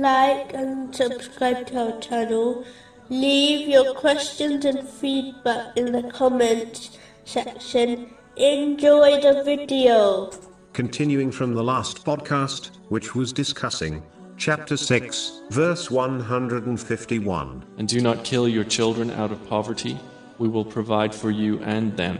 like and subscribe to our channel. Leave your questions and feedback in the comments section. Enjoy the video. Continuing from the last podcast, which was discussing chapter 6, verse 151. And do not kill your children out of poverty. We will provide for you and them.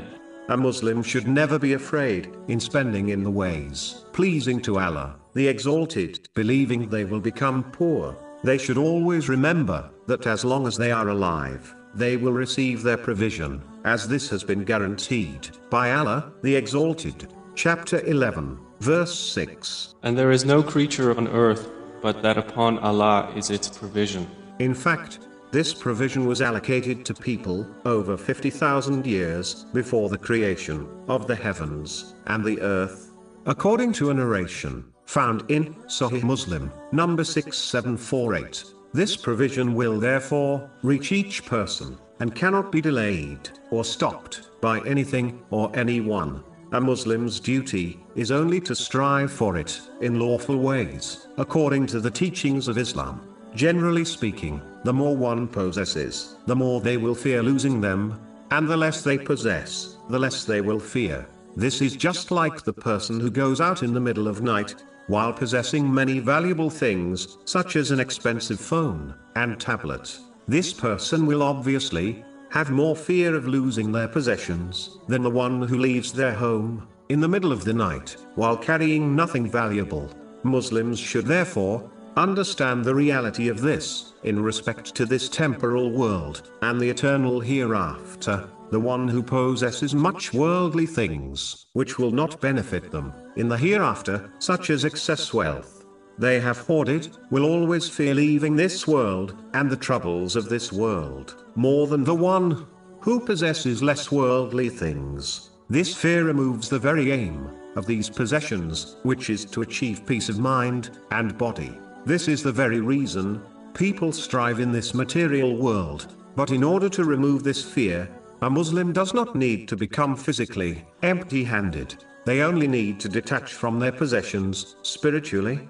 A Muslim should never be afraid in spending in the ways pleasing to Allah, the Exalted, believing they will become poor. They should always remember that as long as they are alive, they will receive their provision, as this has been guaranteed by Allah, the Exalted. Chapter 11, verse 6. And there is no creature on earth but that upon Allah is its provision. In fact, this provision was allocated to people over 50,000 years before the creation of the heavens and the earth. According to a narration found in Sahih Muslim, number 6748, this provision will therefore reach each person and cannot be delayed or stopped by anything or anyone. A Muslim's duty is only to strive for it in lawful ways, according to the teachings of Islam. Generally speaking, the more one possesses, the more they will fear losing them, and the less they possess, the less they will fear. This is just like the person who goes out in the middle of night, while possessing many valuable things, such as an expensive phone and tablet. This person will obviously have more fear of losing their possessions than the one who leaves their home in the middle of the night while carrying nothing valuable. Muslims should therefore understand the reality of this in respect to this temporal world and the eternal hereafter. The one who possesses much worldly things, which will not benefit them in the hereafter, such as excess wealth, they have hoarded, will always fear leaving this world and the troubles of this world, more than the one who possesses less worldly things. This fear removes the very aim of these possessions, which is to achieve peace of mind and body. This is the very reason people strive in this material world. But in order to remove this fear, a Muslim does not need to become physically empty handed. They only need to detach from their possessions spiritually